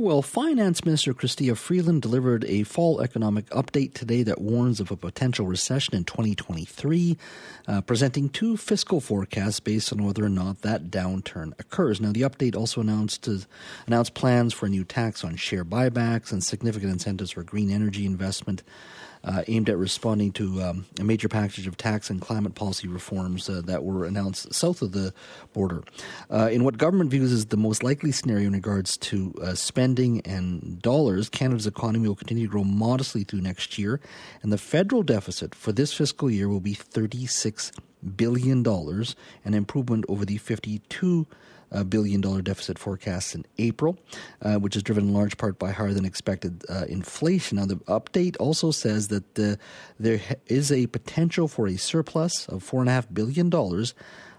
Well, Finance Minister Chrystia Freeland delivered a fall economic update today that warns of a potential recession in 2023, uh, presenting two fiscal forecasts based on whether or not that downturn occurs. Now, the update also announced uh, announced plans for a new tax on share buybacks and significant incentives for green energy investment uh, aimed at responding to um, a major package of tax and climate policy reforms uh, that were announced south of the border. Uh, in what government views as the most likely scenario in regards to uh, spending and dollars, Canada's economy will continue to grow modestly through next year, and the federal deficit for this fiscal year will be $36 billion, an improvement over the 52 a billion dollar deficit forecast in April, uh, which is driven in large part by higher than expected uh, inflation. Now, the update also says that uh, there is a potential for a surplus of $4.5 billion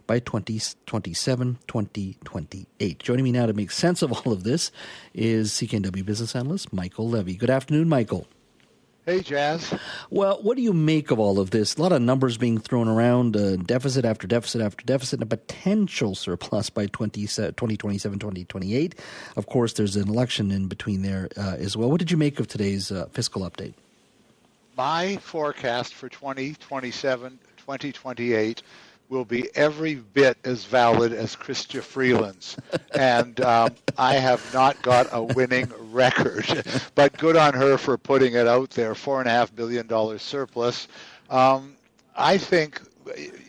by 2027 2028. Joining me now to make sense of all of this is CKNW business analyst Michael Levy. Good afternoon, Michael. Hey, Jas. Well, what do you make of all of this? A lot of numbers being thrown around, uh, deficit after deficit after deficit, and a potential surplus by 20, 2027, 2028. Of course, there's an election in between there uh, as well. What did you make of today's uh, fiscal update? My forecast for 2027, 2028 will be every bit as valid as Chrystia Freeland's. and um, I have not got a winning record, but good on her for putting it out there. Four and a half billion dollar surplus. Um, I think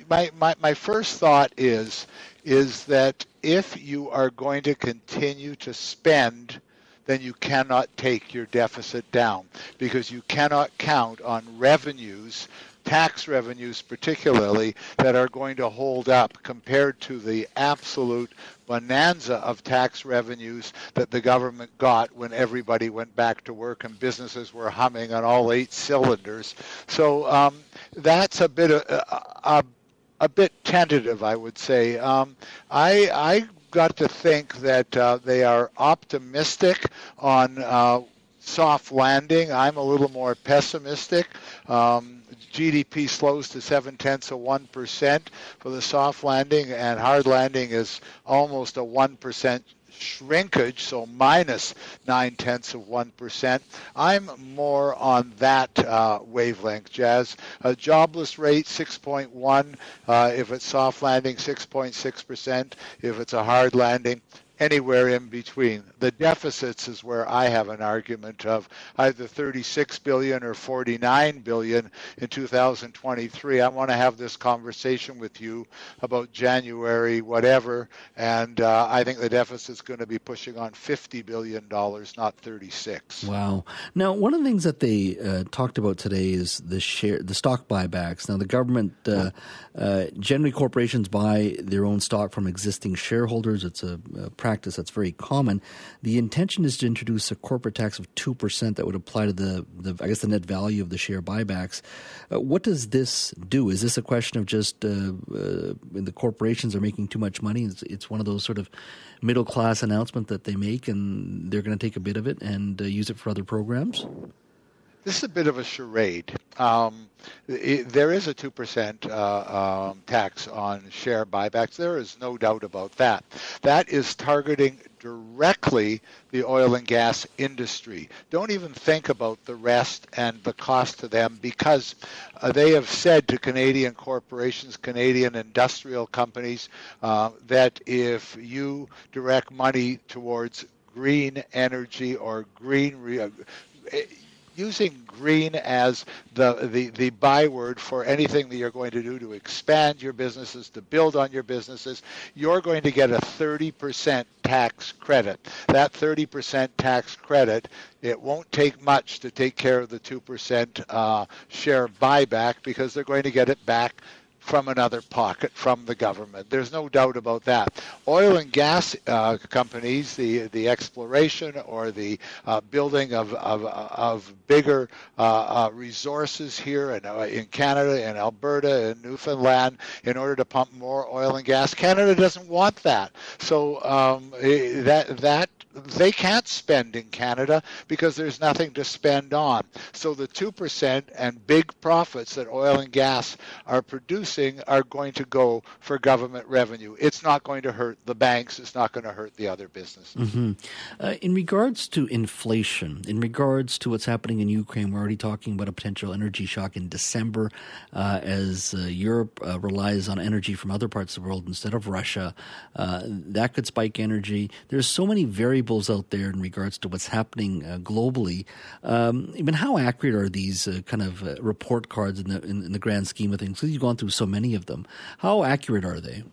my, my my first thought is is that if you are going to continue to spend then you cannot take your deficit down because you cannot count on revenues tax revenues particularly that are going to hold up compared to the absolute bonanza of tax revenues that the government got when everybody went back to work and businesses were humming on all eight cylinders. So um, that's a bit of, a, a, bit tentative, I would say. Um, I I got to think that uh, they are optimistic on. Uh, soft landing. I'm a little more pessimistic. Um, GDP slows to seven tenths of one percent for the soft landing, and hard landing is almost a one percent shrinkage, so minus nine tenths of one percent. I'm more on that uh, wavelength, Jas. A jobless rate 6.1. Uh, if it's soft landing, 6.6 percent. If it's a hard landing, anywhere in between. The deficits is where I have an argument of either 36 billion or 49 billion in 2023. I want to have this conversation with you about January whatever, and uh, I think the deficit is going to be pushing on 50 billion dollars, not 36. Wow. Now, one of the things that they uh, talked about today is the share, the stock buybacks. Now, the government uh, uh generally corporations buy their own stock from existing shareholders. It's a, a practice that's very common. The intention is to introduce a corporate tax of 2% that would apply to the, the I guess, the net value of the share buybacks. Uh, what does this do? Is this a question of just uh, uh, the corporations are making too much money? It's, it's one of those sort of middle class announcements that they make, and they're going to take a bit of it and uh, use it for other programs? This is a bit of a charade. Um, it, there is a 2% uh, um, tax on share buybacks. There is no doubt about that. That is targeting directly the oil and gas industry. Don't even think about the rest and the cost to them because uh, they have said to Canadian corporations, Canadian industrial companies, uh, that if you direct money towards green energy or green re- uh, using green as the, the, the byword for anything that you're going to do to expand your businesses, to build on your businesses, you're going to get a 30% tax credit. That 30% tax credit, it won't take much to take care of the 2% uh, share buyback because they're going to get it back from another pocket from the government. There's no doubt about that. Oil and gas uh, companies, the the exploration or the uh, building of of, of bigger uh, uh resources here in, uh, in Canada, in Alberta, in Newfoundland, in order to pump more oil and gas. Canada doesn't want that. So um, that that they can't spend in Canada because there's nothing to spend on. So the 2% and big profits that oil and gas are producing are going to go for government revenue. It's not going to hurt the banks, it's not going to hurt the other businesses. Mm-hmm. Uh, in regards to inflation, in regards to what's happening in Ukraine, we're already talking about a potential energy shock in December uh, as uh, Europe uh, relies on energy from other parts of the world instead of Russia. Uh, that could spike energy. There's so many variables out there in regards to what's happening uh, globally. Um, I mean, how accurate are these kind of report cards in the in, in, the grand scheme of things? Because you've gone through so many of them. How accurate are they?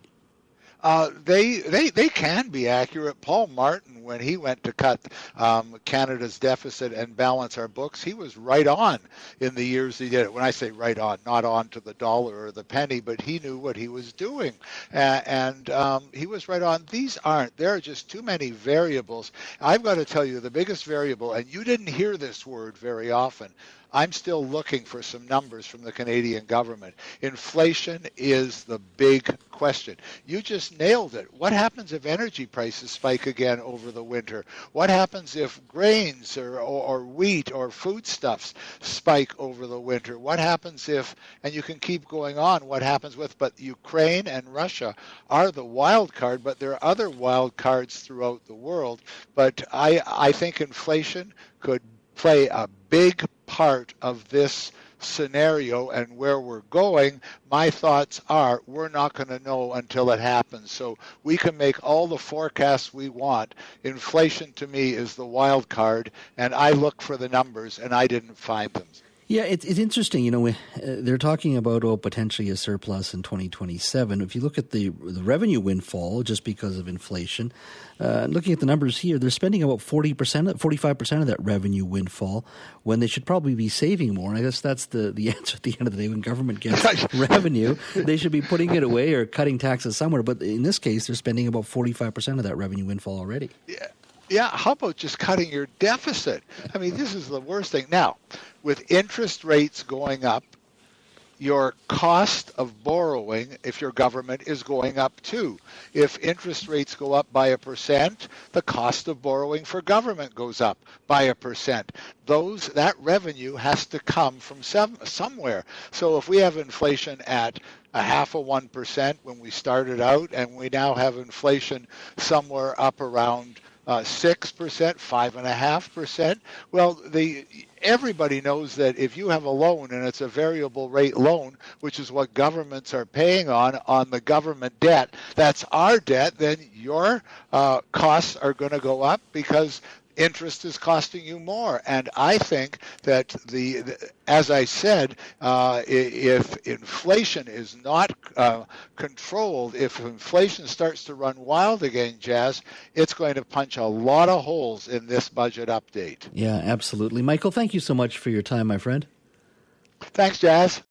Uh, they they they can be accurate. Paul Martin, when he went to cut um, Canada's deficit and balance our books, he was right on in the years he did it. When I say right on, not on to the dollar or the penny, but he knew what he was doing, uh, and um, he was right on. These aren't. There are just too many variables. I've got to tell you, the biggest variable, and you didn't hear this word very often. I'm still looking for some numbers from the Canadian government. Inflation is the big question. You just nailed it. What happens if energy prices spike again over the winter? What happens if grains or, or, or wheat or foodstuffs spike over the winter? What happens if, and you can keep going on, what happens with, but Ukraine and Russia are the wild card, but there are other wild cards throughout the world. But I, I think inflation could play a big part of this scenario and where we're going, my thoughts are we're not going to know until it happens. So we can make all the forecasts we want. Inflation to me is the wild card, and I look for the numbers and I didn't find them. Yeah, it's, it's interesting. You know, uh, they're talking about oh potentially a surplus in 2027. If you look at the the revenue windfall just because of inflation, uh, looking at the numbers here, they're spending about 40 percent, 45 percent of that revenue windfall when they should probably be saving more. And I guess that's the the answer at the end of the day. When government gets revenue, they should be putting it away or cutting taxes somewhere. But in this case, they're spending about 45 percent of that revenue windfall already. Yeah. Yeah, how about just cutting your deficit? I mean, this is the worst thing. Now, with interest rates going up, your cost of borrowing, if your government, is going up too. If interest rates go up by a percent, the cost of borrowing for government goes up by a percent. Those that revenue has to come from some, somewhere. So if we have inflation at a half of one percent when we started out, and we now have inflation somewhere up around six percent, five and a half percent. Well, the everybody knows that if you have a loan and it's a variable rate loan, which is what governments are paying on on the government debt, that's our debt. Then your uh, costs are going to go up because interest is costing you more. And I think that the, the as I said, uh, if inflation is not uh, controlled, if inflation starts to run wild again, Jas, it's going to punch a lot of holes in this budget update. Yeah, absolutely. Michael, thank you so much for your time, my friend. Thanks, Jas.